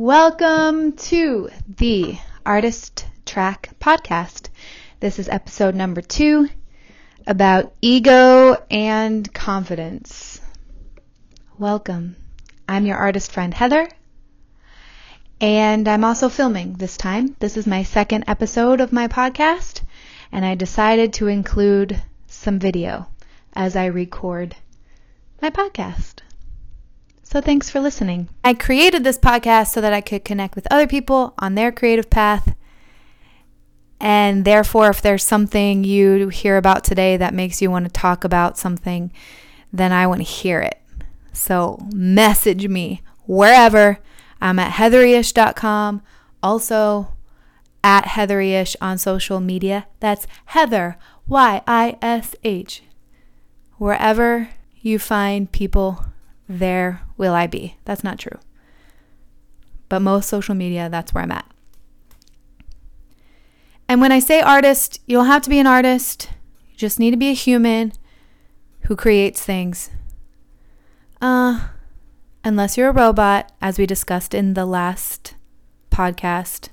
Welcome to the Artist Track Podcast. This is episode number two about ego and confidence. Welcome. I'm your artist friend Heather, and I'm also filming this time. This is my second episode of my podcast, and I decided to include some video as I record my podcast. So thanks for listening. I created this podcast so that I could connect with other people on their creative path. And therefore, if there's something you hear about today that makes you want to talk about something, then I want to hear it. So message me wherever. I'm at heatherish.com. Also at heatherish on social media. That's Heather, Y I S H. Wherever you find people there will I be. That's not true. But most social media, that's where I'm at. And when I say artist, you don't have to be an artist. You just need to be a human who creates things. Uh, unless you're a robot, as we discussed in the last podcast.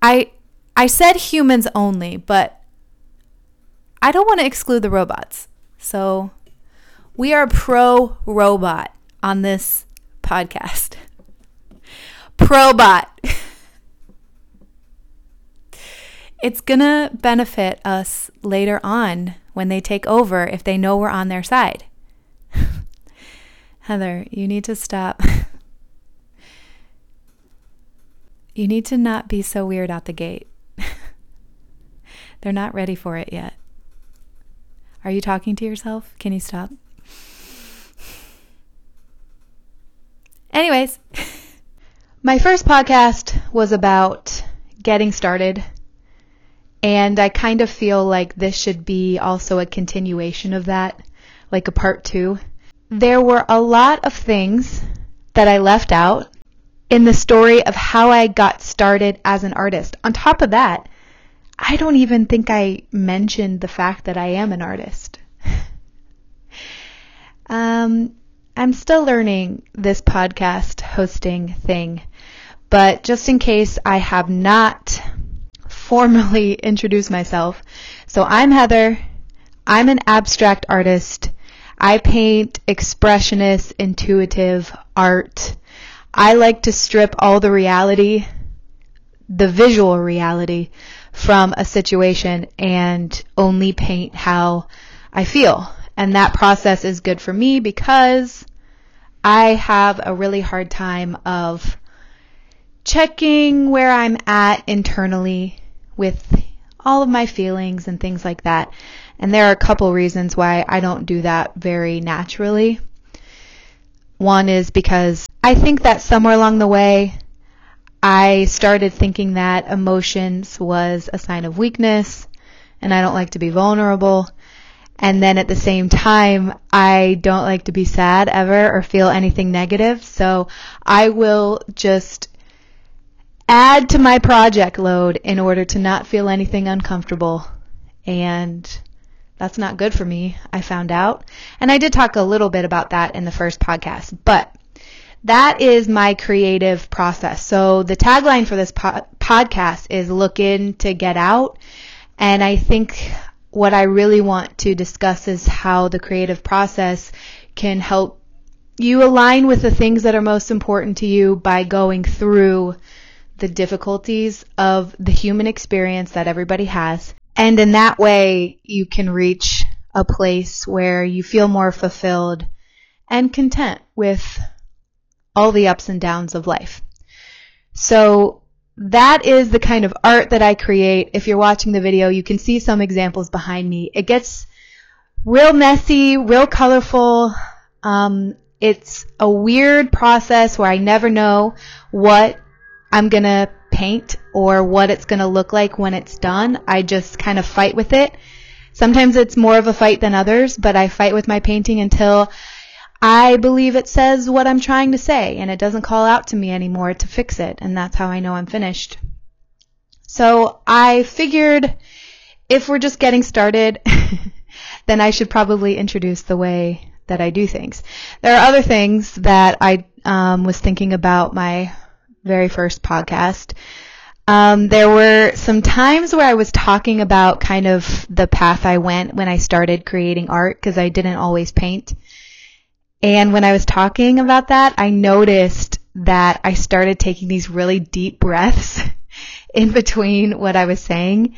I I said humans only, but I don't want to exclude the robots. So we are pro robot on this podcast. Probot. it's going to benefit us later on when they take over if they know we're on their side. Heather, you need to stop. you need to not be so weird out the gate. They're not ready for it yet. Are you talking to yourself? Can you stop? Anyways, my first podcast was about getting started. And I kind of feel like this should be also a continuation of that, like a part two. There were a lot of things that I left out in the story of how I got started as an artist. On top of that, I don't even think I mentioned the fact that I am an artist. um, I'm still learning this podcast hosting thing, but just in case I have not formally introduced myself, so I'm Heather. I'm an abstract artist. I paint expressionist, intuitive art. I like to strip all the reality, the visual reality, from a situation and only paint how I feel and that process is good for me because I have a really hard time of checking where I'm at internally with all of my feelings and things like that. And there are a couple reasons why I don't do that very naturally. One is because I think that somewhere along the way, I started thinking that emotions was a sign of weakness and I don't like to be vulnerable. And then at the same time, I don't like to be sad ever or feel anything negative. So I will just add to my project load in order to not feel anything uncomfortable. And that's not good for me, I found out. And I did talk a little bit about that in the first podcast, but that is my creative process. So the tagline for this po- podcast is look in to get out. And I think what I really want to discuss is how the creative process can help you align with the things that are most important to you by going through the difficulties of the human experience that everybody has. And in that way, you can reach a place where you feel more fulfilled and content with all the ups and downs of life. So that is the kind of art that I create. If you're watching the video, you can see some examples behind me. It gets real messy, real colorful. Um, it's a weird process where I never know what I'm gonna paint or what it's gonna look like when it's done. I just kind of fight with it. Sometimes it's more of a fight than others, but I fight with my painting until I believe it says what I'm trying to say and it doesn't call out to me anymore to fix it. And that's how I know I'm finished. So I figured if we're just getting started, then I should probably introduce the way that I do things. There are other things that I um, was thinking about my very first podcast, um, there were some times where I was talking about kind of the path I went when I started creating art because I didn't always paint. And when I was talking about that, I noticed that I started taking these really deep breaths in between what I was saying.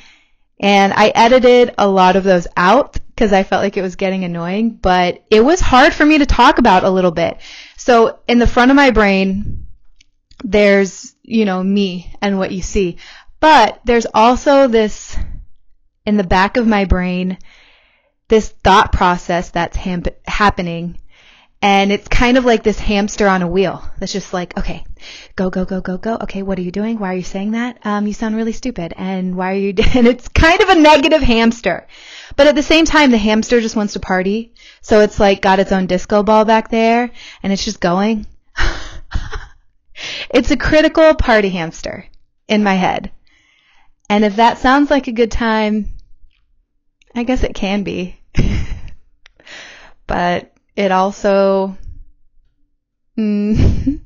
And I edited a lot of those out because I felt like it was getting annoying, but it was hard for me to talk about a little bit. So in the front of my brain, there's, you know, me and what you see. But there's also this, in the back of my brain, this thought process that's ham- happening. And it's kind of like this hamster on a wheel that's just like, okay, go, go, go, go, go. Okay, what are you doing? Why are you saying that? Um, you sound really stupid. And why are you, and it's kind of a negative hamster. But at the same time, the hamster just wants to party. So it's like got its own disco ball back there and it's just going. It's a critical party hamster in my head. And if that sounds like a good time, I guess it can be. but it also, mm,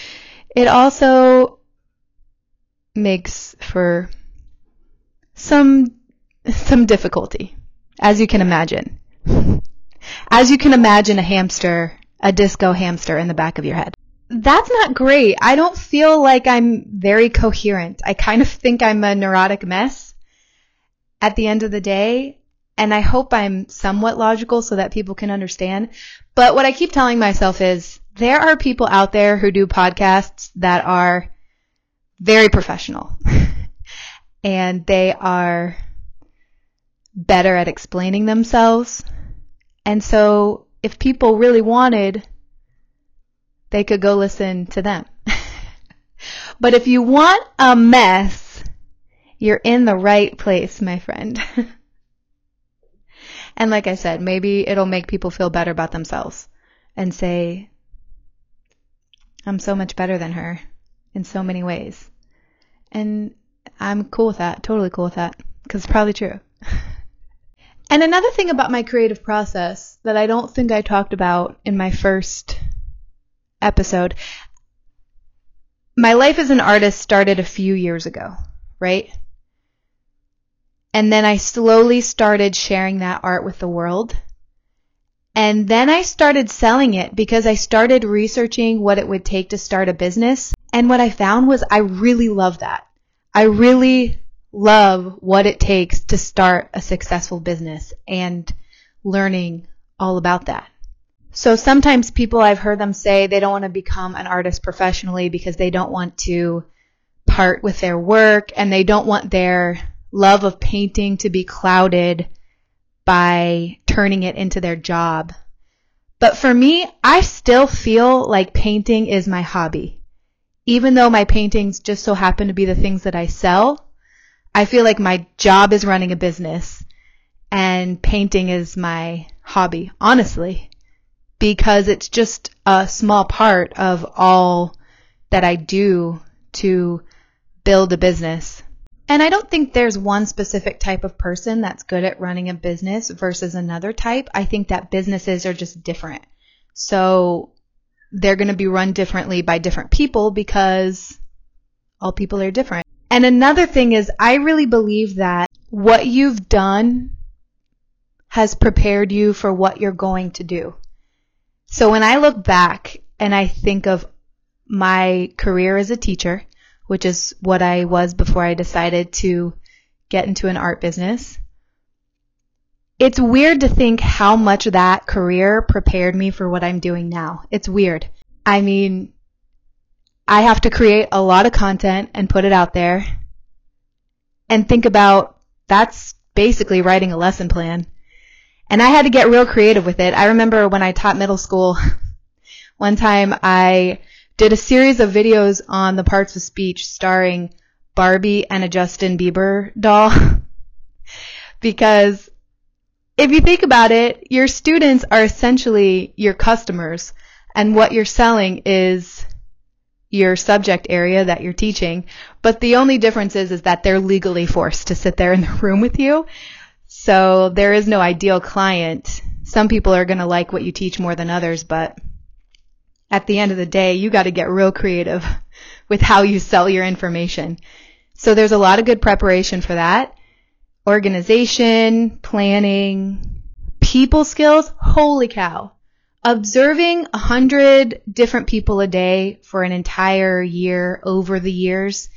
it also makes for some, some difficulty, as you can imagine. As you can imagine a hamster, a disco hamster in the back of your head that's not great. I don't feel like I'm very coherent. I kind of think I'm a neurotic mess at the end of the day. And I hope I'm somewhat logical so that people can understand. But what I keep telling myself is there are people out there who do podcasts that are very professional and they are better at explaining themselves. And so if people really wanted they could go listen to them. but if you want a mess, you're in the right place, my friend. and like I said, maybe it'll make people feel better about themselves and say, I'm so much better than her in so many ways. And I'm cool with that, totally cool with that, because it's probably true. and another thing about my creative process that I don't think I talked about in my first episode. My life as an artist started a few years ago, right? And then I slowly started sharing that art with the world. And then I started selling it because I started researching what it would take to start a business. And what I found was I really love that. I really love what it takes to start a successful business and learning all about that. So sometimes people I've heard them say they don't want to become an artist professionally because they don't want to part with their work and they don't want their love of painting to be clouded by turning it into their job. But for me, I still feel like painting is my hobby. Even though my paintings just so happen to be the things that I sell, I feel like my job is running a business and painting is my hobby, honestly because it's just a small part of all that I do to build a business. And I don't think there's one specific type of person that's good at running a business versus another type. I think that businesses are just different. So they're going to be run differently by different people because all people are different. And another thing is I really believe that what you've done has prepared you for what you're going to do. So when I look back and I think of my career as a teacher, which is what I was before I decided to get into an art business, it's weird to think how much that career prepared me for what I'm doing now. It's weird. I mean, I have to create a lot of content and put it out there and think about that's basically writing a lesson plan. And I had to get real creative with it. I remember when I taught middle school, one time I did a series of videos on the parts of speech starring Barbie and a Justin Bieber doll. because if you think about it, your students are essentially your customers and what you're selling is your subject area that you're teaching. But the only difference is, is that they're legally forced to sit there in the room with you. So there is no ideal client. Some people are going to like what you teach more than others, but at the end of the day, you got to get real creative with how you sell your information. So there's a lot of good preparation for that. Organization, planning, people skills. Holy cow. Observing a hundred different people a day for an entire year over the years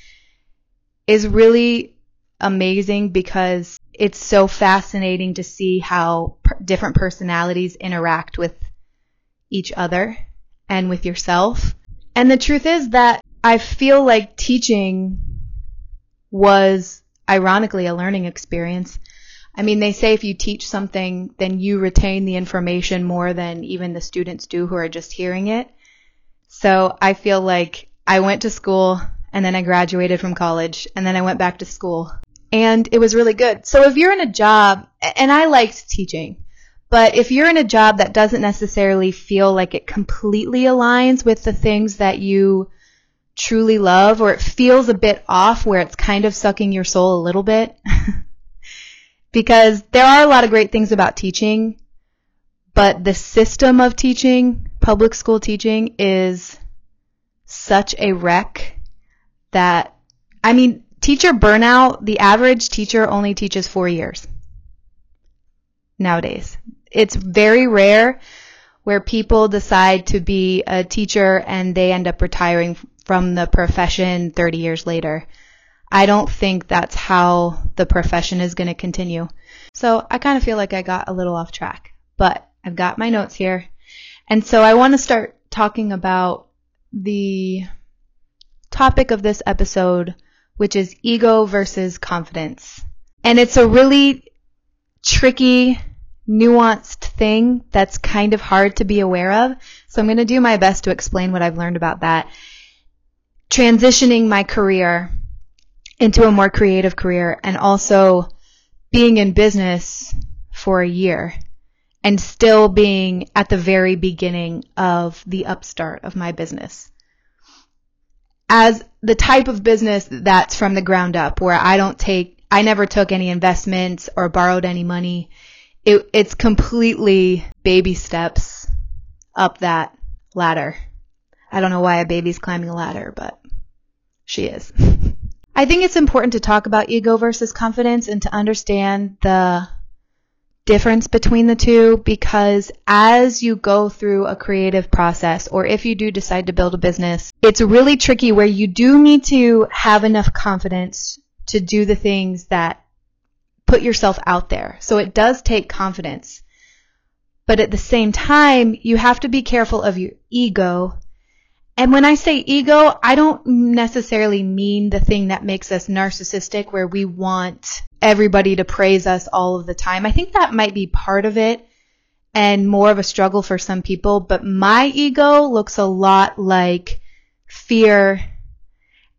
is really amazing because it's so fascinating to see how different personalities interact with each other and with yourself. And the truth is that I feel like teaching was ironically a learning experience. I mean, they say if you teach something, then you retain the information more than even the students do who are just hearing it. So I feel like I went to school and then I graduated from college and then I went back to school and it was really good. So if you're in a job, and I liked teaching, but if you're in a job that doesn't necessarily feel like it completely aligns with the things that you truly love, or it feels a bit off where it's kind of sucking your soul a little bit, because there are a lot of great things about teaching, but the system of teaching, public school teaching, is such a wreck that, I mean, teacher burnout, the average teacher only teaches four years nowadays. It's very rare where people decide to be a teacher and they end up retiring from the profession 30 years later. I don't think that's how the profession is going to continue. So I kind of feel like I got a little off track, but I've got my notes here. And so I want to start talking about the topic of this episode, which is ego versus confidence. And it's a really tricky, nuanced thing that's kind of hard to be aware of. So I'm going to do my best to explain what I've learned about that. Transitioning my career into a more creative career and also being in business for a year and still being at the very beginning of the upstart of my business as the type of business that's from the ground up where I don't take, I never took any investments or borrowed any money. It, it's completely baby steps up that ladder. I don't know why a baby's climbing a ladder, but she is. I think it's important to talk about ego versus confidence and to understand the difference between the two because as you go through a creative process or if you do decide to build a business, it's really tricky where you do need to have enough confidence to do the things that put yourself out there. So it does take confidence. But at the same time, you have to be careful of your ego and when I say ego, I don't necessarily mean the thing that makes us narcissistic where we want everybody to praise us all of the time. I think that might be part of it and more of a struggle for some people, but my ego looks a lot like fear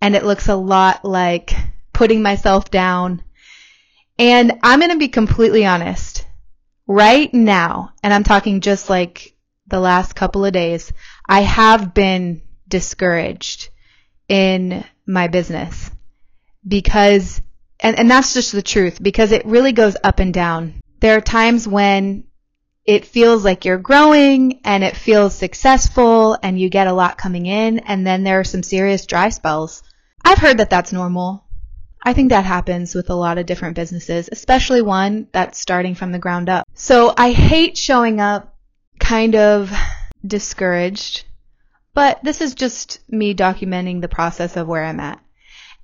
and it looks a lot like putting myself down. And I'm going to be completely honest. Right now, and I'm talking just like the last couple of days, I have been discouraged in my business because, and, and that's just the truth because it really goes up and down. There are times when it feels like you're growing and it feels successful and you get a lot coming in and then there are some serious dry spells. I've heard that that's normal. I think that happens with a lot of different businesses, especially one that's starting from the ground up. So I hate showing up kind of discouraged but this is just me documenting the process of where I'm at.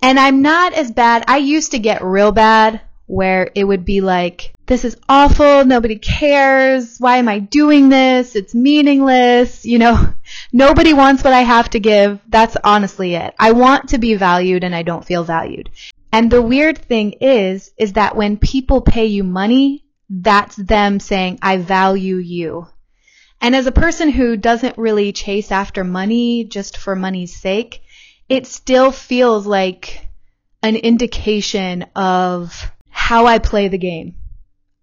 And I'm not as bad. I used to get real bad where it would be like, this is awful. Nobody cares. Why am I doing this? It's meaningless. You know, nobody wants what I have to give. That's honestly it. I want to be valued and I don't feel valued. And the weird thing is, is that when people pay you money, that's them saying, I value you. And as a person who doesn't really chase after money just for money's sake, it still feels like an indication of how I play the game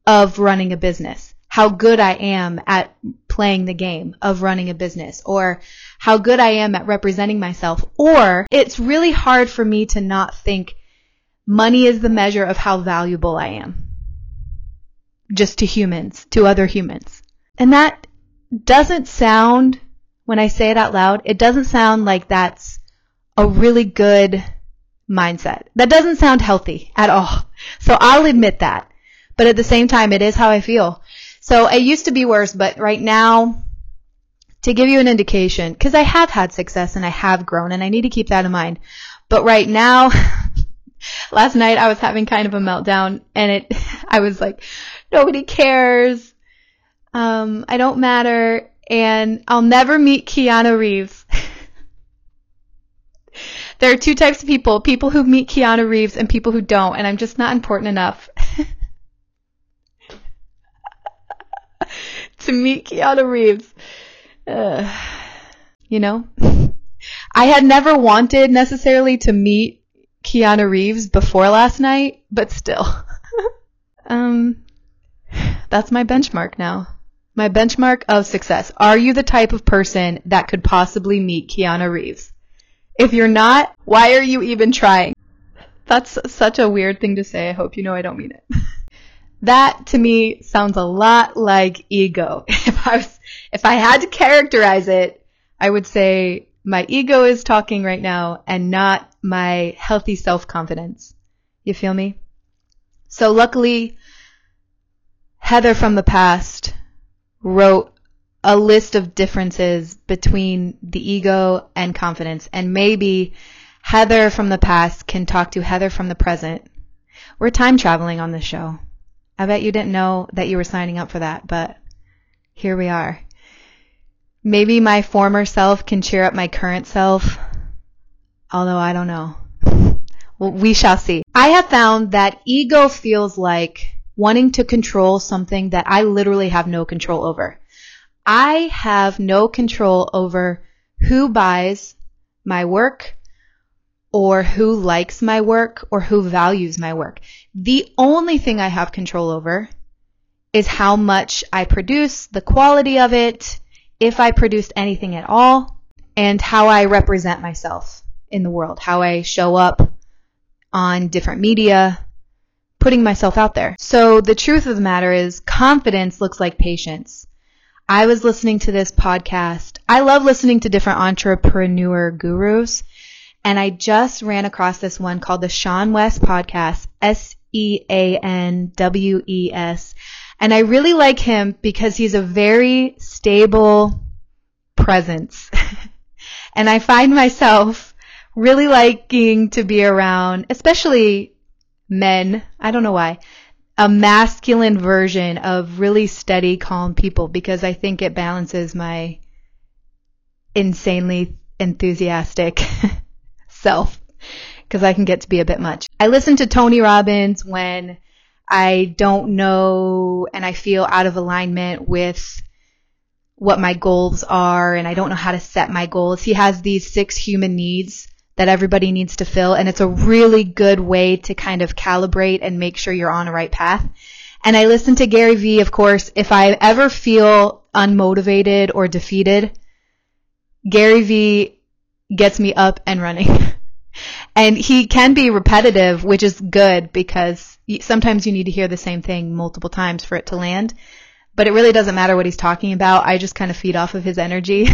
of running a business, how good I am at playing the game of running a business, or how good I am at representing myself, or it's really hard for me to not think money is the measure of how valuable I am. Just to humans, to other humans. And that doesn't sound, when I say it out loud, it doesn't sound like that's a really good mindset. That doesn't sound healthy at all. So I'll admit that. But at the same time, it is how I feel. So it used to be worse, but right now, to give you an indication, because I have had success and I have grown and I need to keep that in mind. But right now, last night I was having kind of a meltdown and it, I was like, nobody cares. Um, I don't matter and I'll never meet Keanu Reeves. there are two types of people, people who meet Keanu Reeves and people who don't, and I'm just not important enough. to meet Keanu Reeves. Uh, you know? I had never wanted necessarily to meet Keanu Reeves before last night, but still. um, that's my benchmark now. My benchmark of success. Are you the type of person that could possibly meet Keanu Reeves? If you're not, why are you even trying? That's such a weird thing to say. I hope you know I don't mean it. that to me sounds a lot like ego. If I was, if I had to characterize it, I would say my ego is talking right now and not my healthy self-confidence. You feel me? So luckily, Heather from the past wrote a list of differences between the ego and confidence. And maybe Heather from the past can talk to Heather from the present. We're time traveling on this show. I bet you didn't know that you were signing up for that, but here we are. Maybe my former self can cheer up my current self, although I don't know. Well, we shall see. I have found that ego feels like wanting to control something that I literally have no control over. I have no control over who buys my work or who likes my work or who values my work. The only thing I have control over is how much I produce, the quality of it, if I produced anything at all, and how I represent myself in the world, how I show up on different media, putting myself out there. So the truth of the matter is confidence looks like patience. I was listening to this podcast. I love listening to different entrepreneur gurus. And I just ran across this one called the Sean Wes podcast, S-E-A-N-W-E-S. And I really like him because he's a very stable presence. and I find myself really liking to be around, especially men. I don't know why. A masculine version of really steady, calm people because I think it balances my insanely enthusiastic self because I can get to be a bit much. I listen to Tony Robbins when I don't know and I feel out of alignment with what my goals are and I don't know how to set my goals. He has these six human needs that everybody needs to fill. And it's a really good way to kind of calibrate and make sure you're on the right path. And I listen to Gary Vee, of course, if I ever feel unmotivated or defeated, Gary Vee gets me up and running. and he can be repetitive, which is good because sometimes you need to hear the same thing multiple times for it to land. But it really doesn't matter what he's talking about. I just kind of feed off of his energy.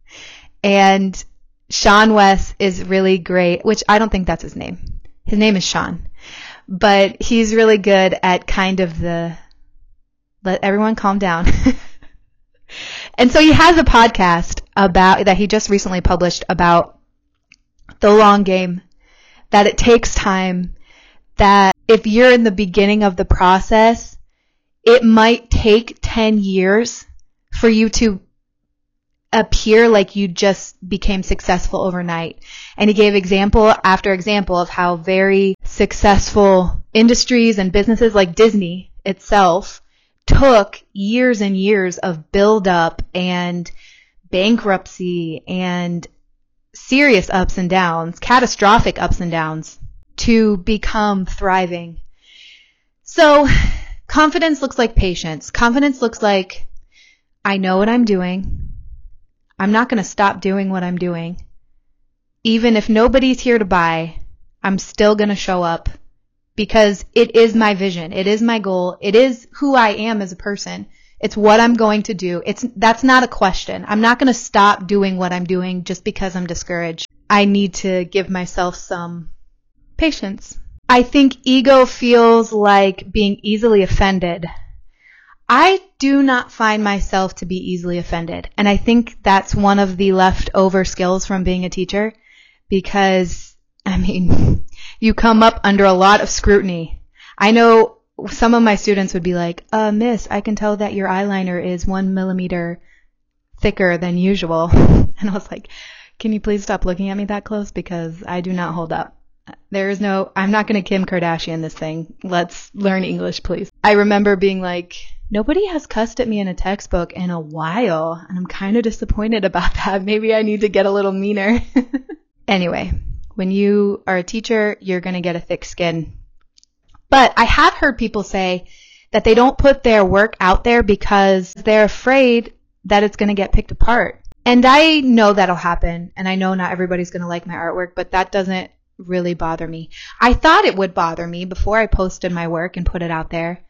and Sean Wes is really great, which I don't think that's his name. His name is Sean. But he's really good at kind of the let everyone calm down. and so he has a podcast about that he just recently published about the long game, that it takes time, that if you're in the beginning of the process, it might take 10 years for you to appear like you just became successful overnight. And he gave example after example of how very successful industries and businesses like Disney itself took years and years of build up and bankruptcy and serious ups and downs, catastrophic ups and downs to become thriving. So confidence looks like patience. Confidence looks like I know what I'm doing. I'm not going to stop doing what I'm doing. Even if nobody's here to buy, I'm still going to show up because it is my vision. It is my goal. It is who I am as a person. It's what I'm going to do. It's, that's not a question. I'm not going to stop doing what I'm doing just because I'm discouraged. I need to give myself some patience. I think ego feels like being easily offended. I do not find myself to be easily offended. And I think that's one of the leftover skills from being a teacher because, I mean, you come up under a lot of scrutiny. I know some of my students would be like, uh, miss, I can tell that your eyeliner is one millimeter thicker than usual. And I was like, can you please stop looking at me that close? Because I do not hold up. There is no, I'm not going to Kim Kardashian this thing. Let's learn English, please. I remember being like, nobody has cussed at me in a textbook in a while, and I'm kind of disappointed about that. Maybe I need to get a little meaner. anyway, when you are a teacher, you're going to get a thick skin. But I have heard people say that they don't put their work out there because they're afraid that it's going to get picked apart. And I know that'll happen, and I know not everybody's going to like my artwork, but that doesn't really bother me. I thought it would bother me before I posted my work and put it out there.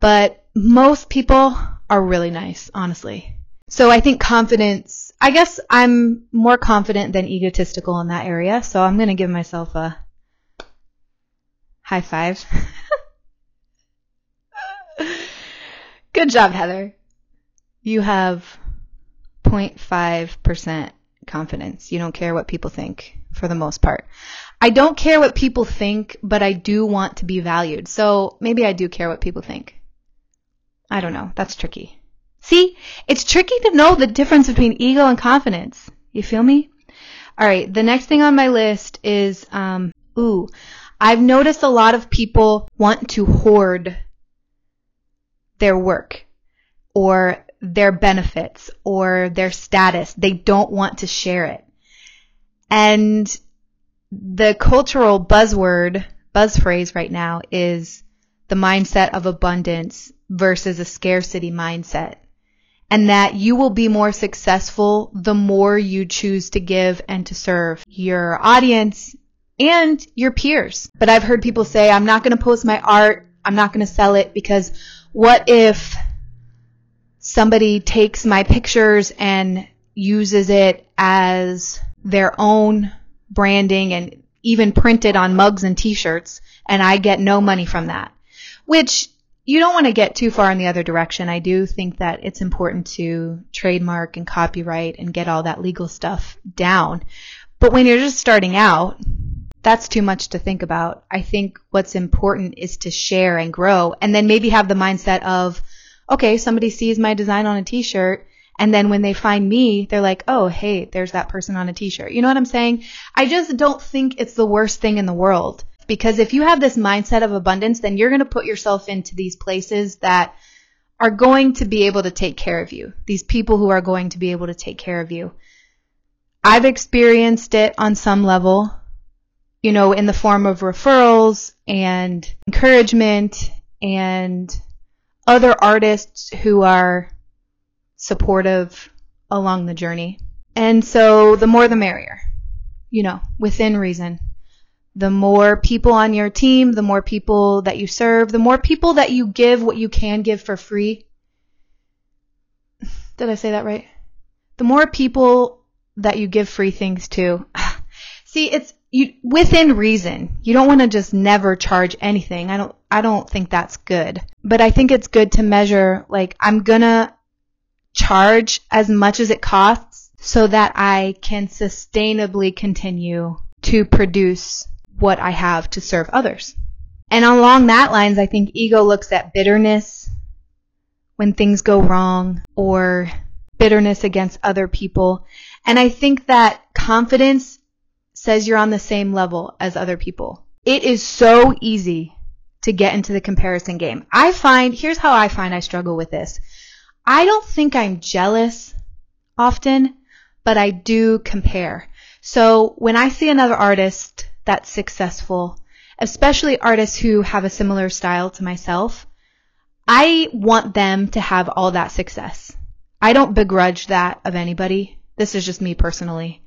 But most people are really nice, honestly. So I think confidence, I guess I'm more confident than egotistical in that area, so I'm going to give myself a high five. Good job, Heather. You have 0.5% confidence. You don't care what people think for the most part. I don't care what people think, but I do want to be valued. So maybe I do care what people think. I don't know. That's tricky. See, it's tricky to know the difference between ego and confidence. You feel me? All right. The next thing on my list is, um, ooh, I've noticed a lot of people want to hoard their work or their benefits or their status. They don't want to share it. And the cultural buzzword, buzz phrase right now is the mindset of abundance versus a scarcity mindset. And that you will be more successful the more you choose to give and to serve your audience and your peers. But I've heard people say, I'm not going to post my art. I'm not going to sell it because what if somebody takes my pictures and uses it as their own branding and even printed on mugs and t-shirts and I get no money from that. Which you don't want to get too far in the other direction. I do think that it's important to trademark and copyright and get all that legal stuff down. But when you're just starting out, that's too much to think about. I think what's important is to share and grow and then maybe have the mindset of, okay, somebody sees my design on a t-shirt and then when they find me, they're like, oh, hey, there's that person on a t-shirt. You know what I'm saying? I just don't think it's the worst thing in the world. Because if you have this mindset of abundance, then you're going to put yourself into these places that are going to be able to take care of you. These people who are going to be able to take care of you. I've experienced it on some level, you know, in the form of referrals and encouragement and other artists who are supportive along the journey. And so the more the merrier, you know, within reason. The more people on your team, the more people that you serve, the more people that you give what you can give for free. Did I say that right? The more people that you give free things to. See, it's you within reason. You don't want to just never charge anything. I don't I don't think that's good. But I think it's good to measure like I'm going to charge as much as it costs so that I can sustainably continue to produce what I have to serve others. And along that lines, I think ego looks at bitterness when things go wrong or bitterness against other people. And I think that confidence says you're on the same level as other people. It is so easy to get into the comparison game. I find, here's how I find I struggle with this. I don't think I'm jealous often, but I do compare. So when I see another artist that's successful, especially artists who have a similar style to myself, I want them to have all that success. I don't begrudge that of anybody. This is just me personally.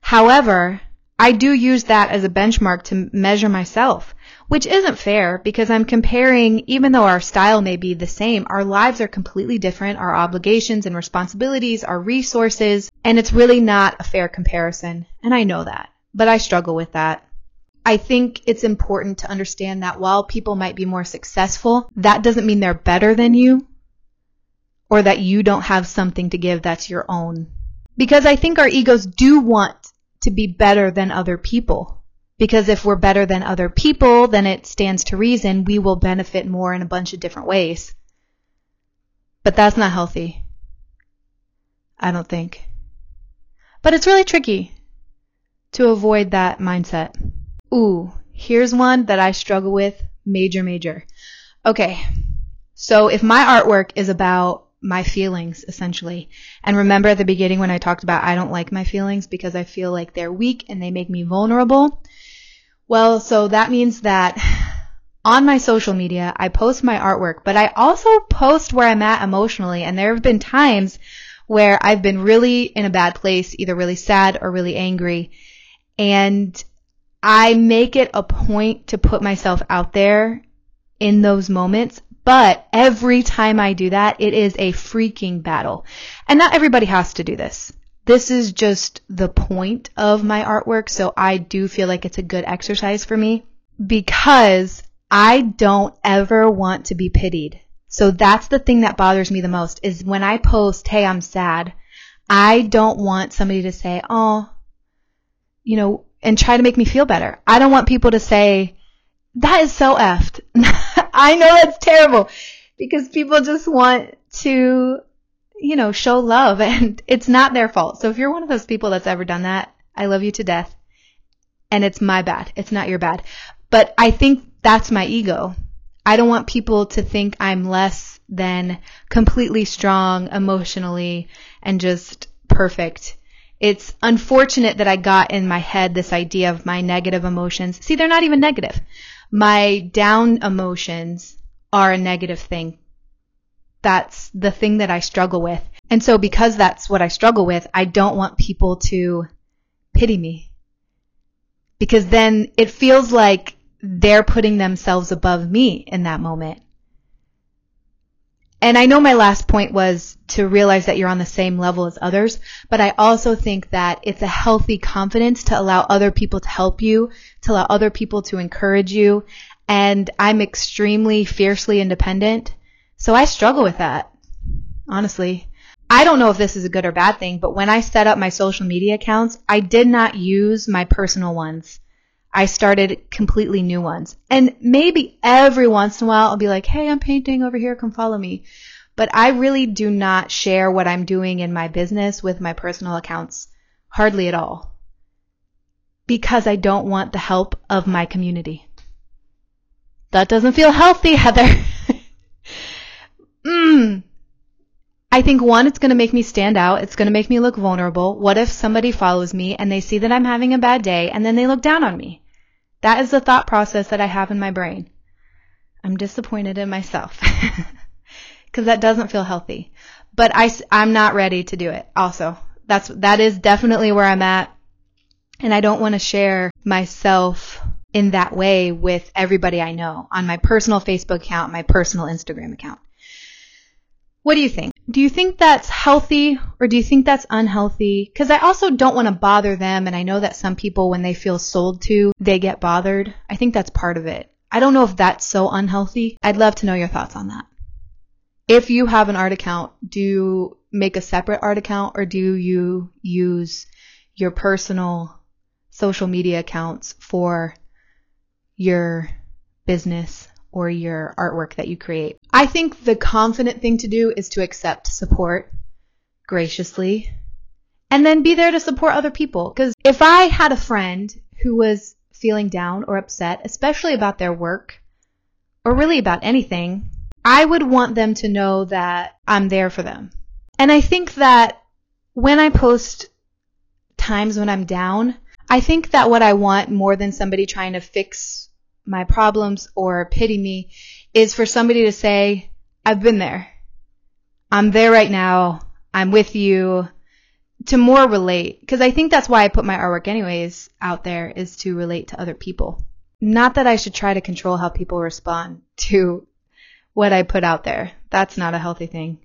However, I do use that as a benchmark to measure myself, which isn't fair because I'm comparing, even though our style may be the same, our lives are completely different. Our obligations and responsibilities, our resources, And it's really not a fair comparison. And I know that, but I struggle with that. I think it's important to understand that while people might be more successful, that doesn't mean they're better than you or that you don't have something to give that's your own. Because I think our egos do want to be better than other people. Because if we're better than other people, then it stands to reason we will benefit more in a bunch of different ways. But that's not healthy. I don't think. But it's really tricky to avoid that mindset. Ooh, here's one that I struggle with major, major. Okay. So if my artwork is about my feelings, essentially, and remember at the beginning when I talked about I don't like my feelings because I feel like they're weak and they make me vulnerable. Well, so that means that on my social media, I post my artwork, but I also post where I'm at emotionally. And there have been times where I've been really in a bad place, either really sad or really angry. And I make it a point to put myself out there in those moments. But every time I do that, it is a freaking battle. And not everybody has to do this. This is just the point of my artwork. So I do feel like it's a good exercise for me because I don't ever want to be pitied. So that's the thing that bothers me the most is when I post, hey, I'm sad. I don't want somebody to say, oh, you know, and try to make me feel better. I don't want people to say, that is so effed. I know that's terrible because people just want to, you know, show love and it's not their fault. So if you're one of those people that's ever done that, I love you to death. And it's my bad. It's not your bad. But I think that's my ego. I don't want people to think I'm less than completely strong emotionally and just perfect. It's unfortunate that I got in my head this idea of my negative emotions. See, they're not even negative. My down emotions are a negative thing. That's the thing that I struggle with. And so because that's what I struggle with, I don't want people to pity me. Because then it feels like they're putting themselves above me in that moment. And I know my last point was to realize that you're on the same level as others, but I also think that it's a healthy confidence to allow other people to help you, to allow other people to encourage you. And I'm extremely fiercely independent. So I struggle with that. Honestly. I don't know if this is a good or bad thing, but when I set up my social media accounts, I did not use my personal ones. I started completely new ones. And maybe every once in a while I'll be like, hey, I'm painting over here, come follow me. But I really do not share what I'm doing in my business with my personal accounts. Hardly at all. Because I don't want the help of my community. That doesn't feel healthy, Heather. Mm. I think one, it's going to make me stand out. It's going to make me look vulnerable. What if somebody follows me and they see that I'm having a bad day and then they look down on me? That is the thought process that I have in my brain. I'm disappointed in myself because that doesn't feel healthy. But I, I'm not ready to do it. Also, that's, that is definitely where I'm at. And I don't want to share myself in that way with everybody I know on my personal Facebook account, my personal Instagram account. What do you think? Do you think that's healthy or do you think that's unhealthy? Because I also don't want to bother them, and I know that some people, when they feel sold to, they get bothered. I think that's part of it. I don't know if that's so unhealthy. I'd love to know your thoughts on that. If you have an art account, do you make a separate art account or do you use your personal social media accounts for your business or your artwork that you create. I think the confident thing to do is to accept support graciously and then be there to support other people. Because if I had a friend who was feeling down or upset, especially about their work or really about anything, I would want them to know that I'm there for them. And I think that when I post times when I'm down, I think that what I want more than somebody trying to fix my problems or pity me is for somebody to say, I've been there. I'm there right now. I'm with you to more relate. Cause I think that's why I put my artwork anyways out there is to relate to other people. Not that I should try to control how people respond to what I put out there. That's not a healthy thing.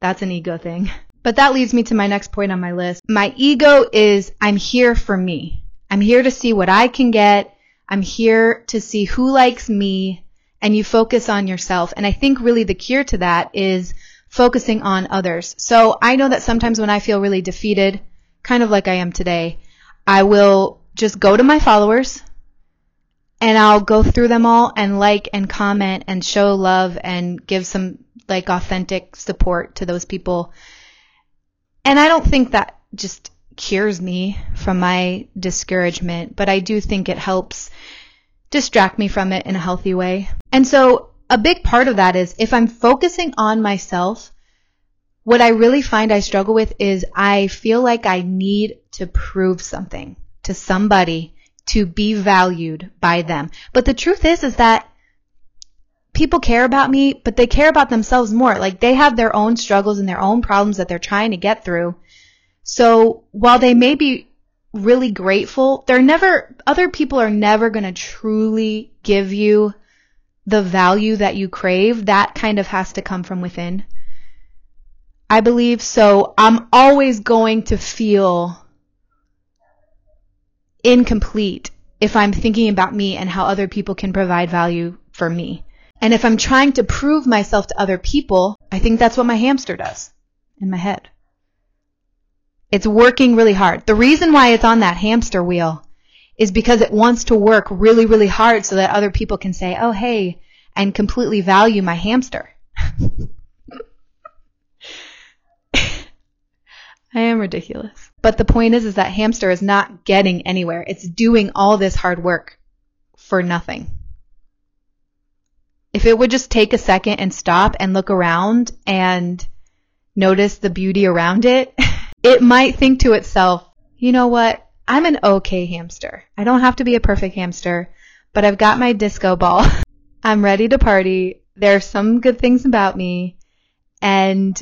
That's an ego thing. But that leads me to my next point on my list. My ego is I'm here for me. I'm here to see what I can get. I'm here to see who likes me and you focus on yourself. And I think really the cure to that is focusing on others. So I know that sometimes when I feel really defeated, kind of like I am today, I will just go to my followers and I'll go through them all and like and comment and show love and give some like authentic support to those people. And I don't think that just cures me from my discouragement, but I do think it helps distract me from it in a healthy way. And so a big part of that is if I'm focusing on myself, what I really find I struggle with is I feel like I need to prove something to somebody to be valued by them. But the truth is, is that people care about me, but they care about themselves more. Like they have their own struggles and their own problems that they're trying to get through. So while they may be really grateful, they're never, other people are never going to truly give you the value that you crave. That kind of has to come from within. I believe so. I'm always going to feel incomplete if I'm thinking about me and how other people can provide value for me. And if I'm trying to prove myself to other people, I think that's what my hamster does in my head. It's working really hard. The reason why it's on that hamster wheel is because it wants to work really, really hard so that other people can say, oh, hey, and completely value my hamster. I am ridiculous. But the point is, is that hamster is not getting anywhere. It's doing all this hard work for nothing. If it would just take a second and stop and look around and notice the beauty around it, it might think to itself, you know what? I'm an okay hamster. I don't have to be a perfect hamster, but I've got my disco ball. I'm ready to party. There are some good things about me. And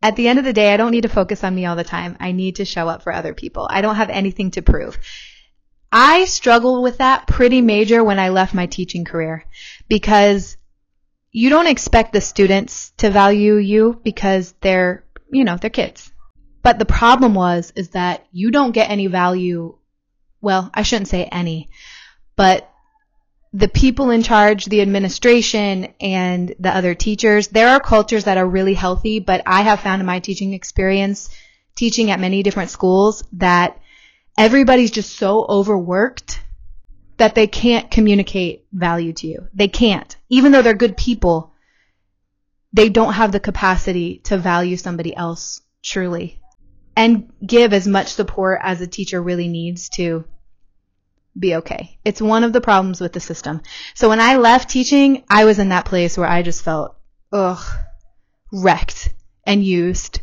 at the end of the day, I don't need to focus on me all the time. I need to show up for other people. I don't have anything to prove. I struggled with that pretty major when I left my teaching career because you don't expect the students to value you because they're, you know, they're kids. But the problem was, is that you don't get any value. Well, I shouldn't say any, but the people in charge, the administration, and the other teachers, there are cultures that are really healthy, but I have found in my teaching experience, teaching at many different schools, that everybody's just so overworked that they can't communicate value to you. They can't. Even though they're good people, they don't have the capacity to value somebody else truly and give as much support as a teacher really needs to be okay. It's one of the problems with the system. So when I left teaching, I was in that place where I just felt, ugh, wrecked and used.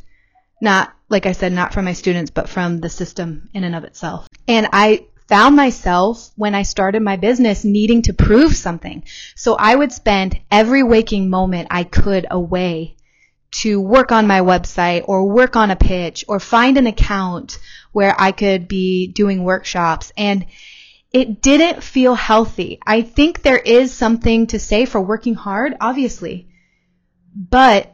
Not, like I said, not from my students, but from the system in and of itself. And I found myself when I started my business needing to prove something. So I would spend every waking moment I could away to work on my website or work on a pitch or find an account where I could be doing workshops. And it didn't feel healthy. I think there is something to say for working hard, obviously. But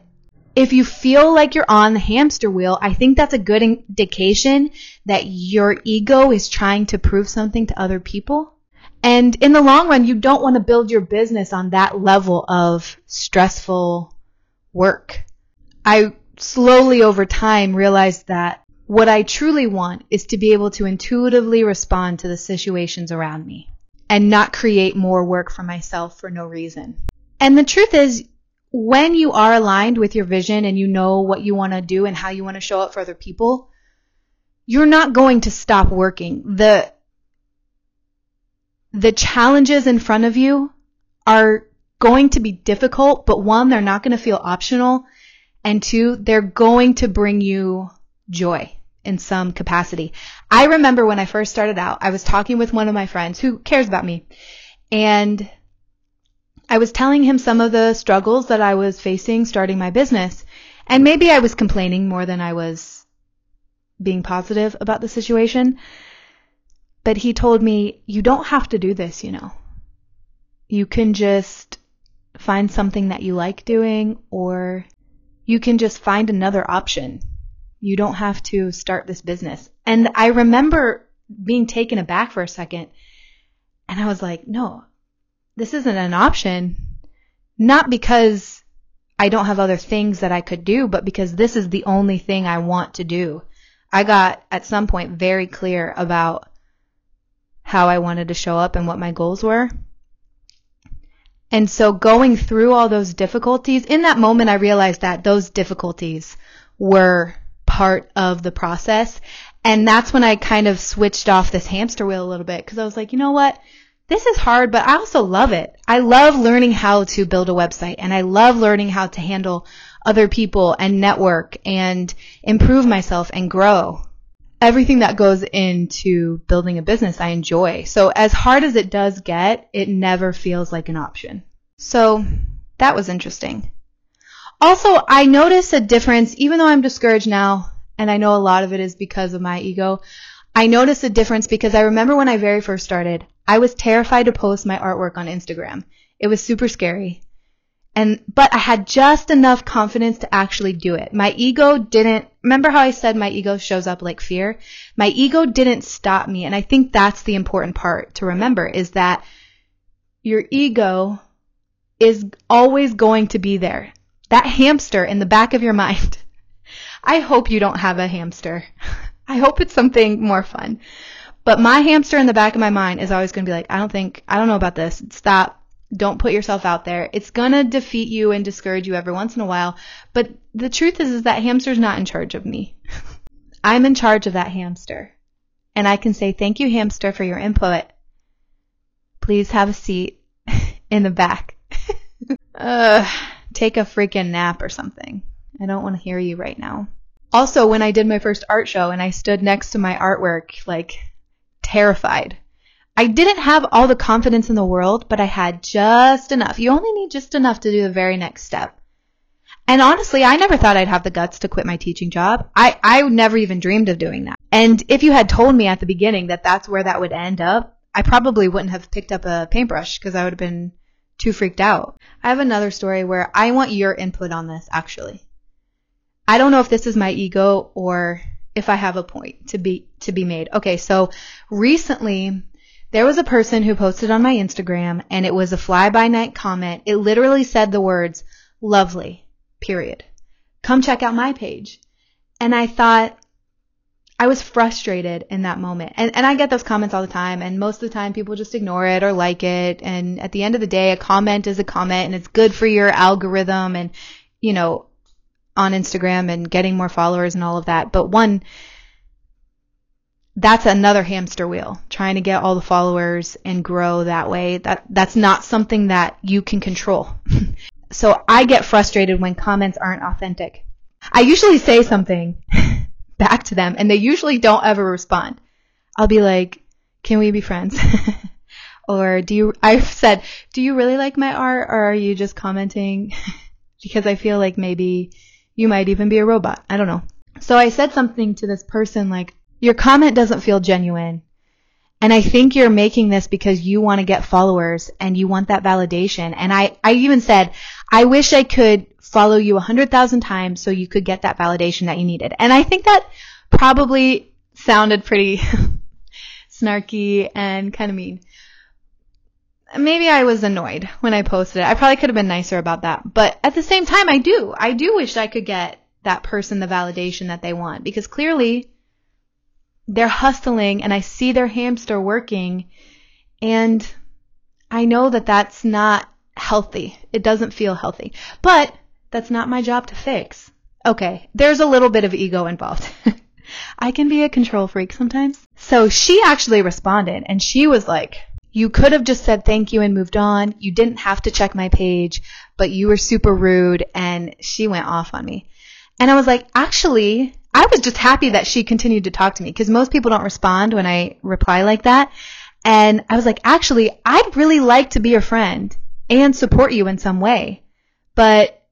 if you feel like you're on the hamster wheel, I think that's a good indication that your ego is trying to prove something to other people. And in the long run, you don't want to build your business on that level of stressful work. I slowly over time realized that what I truly want is to be able to intuitively respond to the situations around me and not create more work for myself for no reason. And the truth is, when you are aligned with your vision and you know what you want to do and how you want to show up for other people, you're not going to stop working. The, the challenges in front of you are going to be difficult, but one, they're not going to feel optional. And two, they're going to bring you joy in some capacity. I remember when I first started out, I was talking with one of my friends who cares about me and I was telling him some of the struggles that I was facing starting my business. And maybe I was complaining more than I was being positive about the situation. But he told me, you don't have to do this, you know. You can just find something that you like doing or you can just find another option You don't have to start this business. And I remember being taken aback for a second. And I was like, no, this isn't an option. Not because I don't have other things that I could do, but because this is the only thing I want to do. I got at some point very clear about how I wanted to show up and what my goals were. And so going through all those difficulties, in that moment I realized that those difficulties were part of the process. And that's when I kind of switched off this hamster wheel a little bit because I was like, you know what? This is hard, but I also love it. I love learning how to build a website and I love learning how to handle other people and network and improve myself and grow. Everything that goes into building a business I enjoy. So as hard as it does get, it never feels like an option. So that was interesting. Also, I notice a difference, even though I'm discouraged now, and I know a lot of it is because of my ego. I notice a difference because I remember when I very first started, I was terrified to post my artwork on Instagram. It was super scary. And, but I had just enough confidence to actually do it. My ego didn't, remember how I said my ego shows up like fear? My ego didn't stop me. And I think that's the important part to remember is that your ego is always going to be there. That hamster in the back of your mind. I hope you don't have a hamster. I hope it's something more fun. But my hamster in the back of my mind is always going to be like, I don't think, I don't know about this. Stop. Don't put yourself out there. It's gonna defeat you and discourage you every once in a while. But the truth is, is that hamster's not in charge of me. I'm in charge of that hamster. And I can say, thank you, hamster, for your input. Please have a seat in the back. uh, take a freaking nap or something. I don't want to hear you right now. Also, when I did my first art show and I stood next to my artwork, like terrified. I didn't have all the confidence in the world, but I had just enough. You only need just enough to do the very next step. And honestly, I never thought I'd have the guts to quit my teaching job. I, I never even dreamed of doing that. And if you had told me at the beginning that that's where that would end up, I probably wouldn't have picked up a paintbrush because I would have been too freaked out. I have another story where I want your input on this actually. I don't know if this is my ego or if I have a point to be to be made. Okay, so recently there was a person who posted on my Instagram and it was a fly by night comment. It literally said the words, lovely, period. Come check out my page. And I thought, I was frustrated in that moment. And, and I get those comments all the time. And most of the time people just ignore it or like it. And at the end of the day, a comment is a comment and it's good for your algorithm and, you know, on Instagram and getting more followers and all of that. But one, that's another hamster wheel trying to get all the followers and grow that way. That that's not something that you can control. So i get frustrated when comments aren't authentic. I usually say something back to them and they usually don't ever respond. I'll be like can we be friends? Or do you i've said do you really like my art or are you just commenting? Because i feel like maybe you might even be a robot. I don't know. So i said something to this person like your comment doesn't feel genuine. And I think you're making this because you want to get followers and you want that validation. And I, I even said, I wish I could follow you a hundred thousand times so you could get that validation that you needed. And I think that probably sounded pretty snarky and kind of mean. Maybe I was annoyed when I posted it. I probably could have been nicer about that. But at the same time, I do. I do wish I could get that person the validation that they want because clearly they're hustling and I see their hamster working and I know that that's not healthy. It doesn't feel healthy, but that's not my job to fix. Okay. There's a little bit of ego involved. I can be a control freak sometimes. So she actually responded and she was like, you could have just said thank you and moved on. You didn't have to check my page, but you were super rude and she went off on me. And I was like, actually, I was just happy that she continued to talk to me because most people don't respond when I reply like that. And I was like, actually, I'd really like to be your friend and support you in some way, but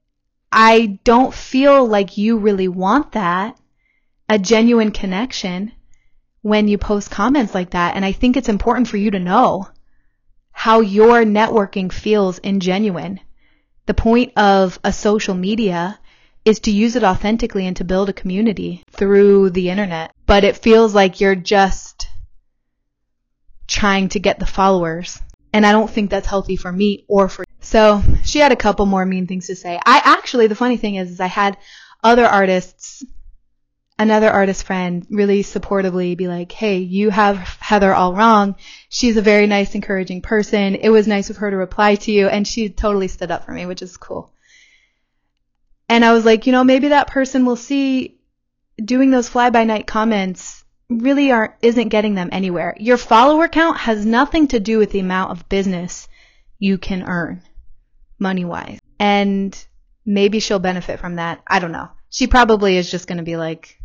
I don't feel like you really want that, a genuine connection when you post comments like that. And I think it's important for you to know how your networking feels in genuine. The point of a social media is to use it authentically and to build a community through the internet. But it feels like you're just trying to get the followers. And I don't think that's healthy for me or for. So she had a couple more mean things to say. I actually, the funny thing is, is I had other artists, another artist friend really supportively be like, Hey, you have Heather all wrong. She's a very nice, encouraging person. It was nice of her to reply to you. And she totally stood up for me, which is cool. And I was like, you know, maybe that person will see doing those fly by night comments really aren't, isn't getting them anywhere. Your follower count has nothing to do with the amount of business you can earn money wise. And maybe she'll benefit from that. I don't know. She probably is just going to be like,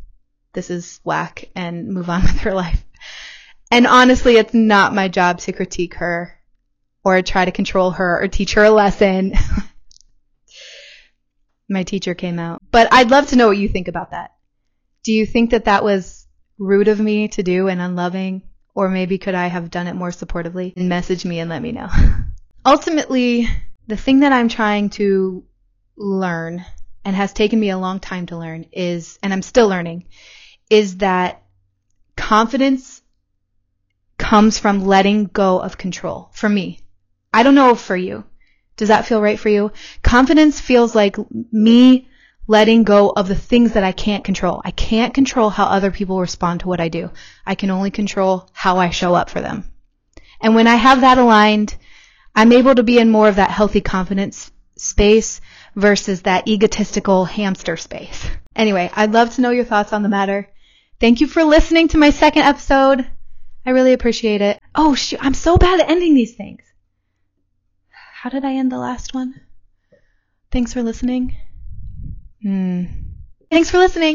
this is whack and move on with her life. And honestly, it's not my job to critique her or try to control her or teach her a lesson. my teacher came out. But I'd love to know what you think about that. Do you think that that was rude of me to do and unloving? Or maybe could I have done it more supportively? Message me and let me know. Ultimately, the thing that I'm trying to learn and has taken me a long time to learn is, and I'm still learning, is that confidence comes from letting go of control for me. I don't know for you. Does that feel right for you? Confidence feels like me letting go of the things that I can't control. I can't control how other people respond to what I do. I can only control how I show up for them. And when I have that aligned, I'm able to be in more of that healthy confidence space versus that egotistical hamster space. Anyway, I'd love to know your thoughts on the matter. Thank you for listening to my second episode. I really appreciate it. Oh shoot, I'm so bad at ending these things. How did I end the last one? Thanks for listening. Hmm. Thanks for listening.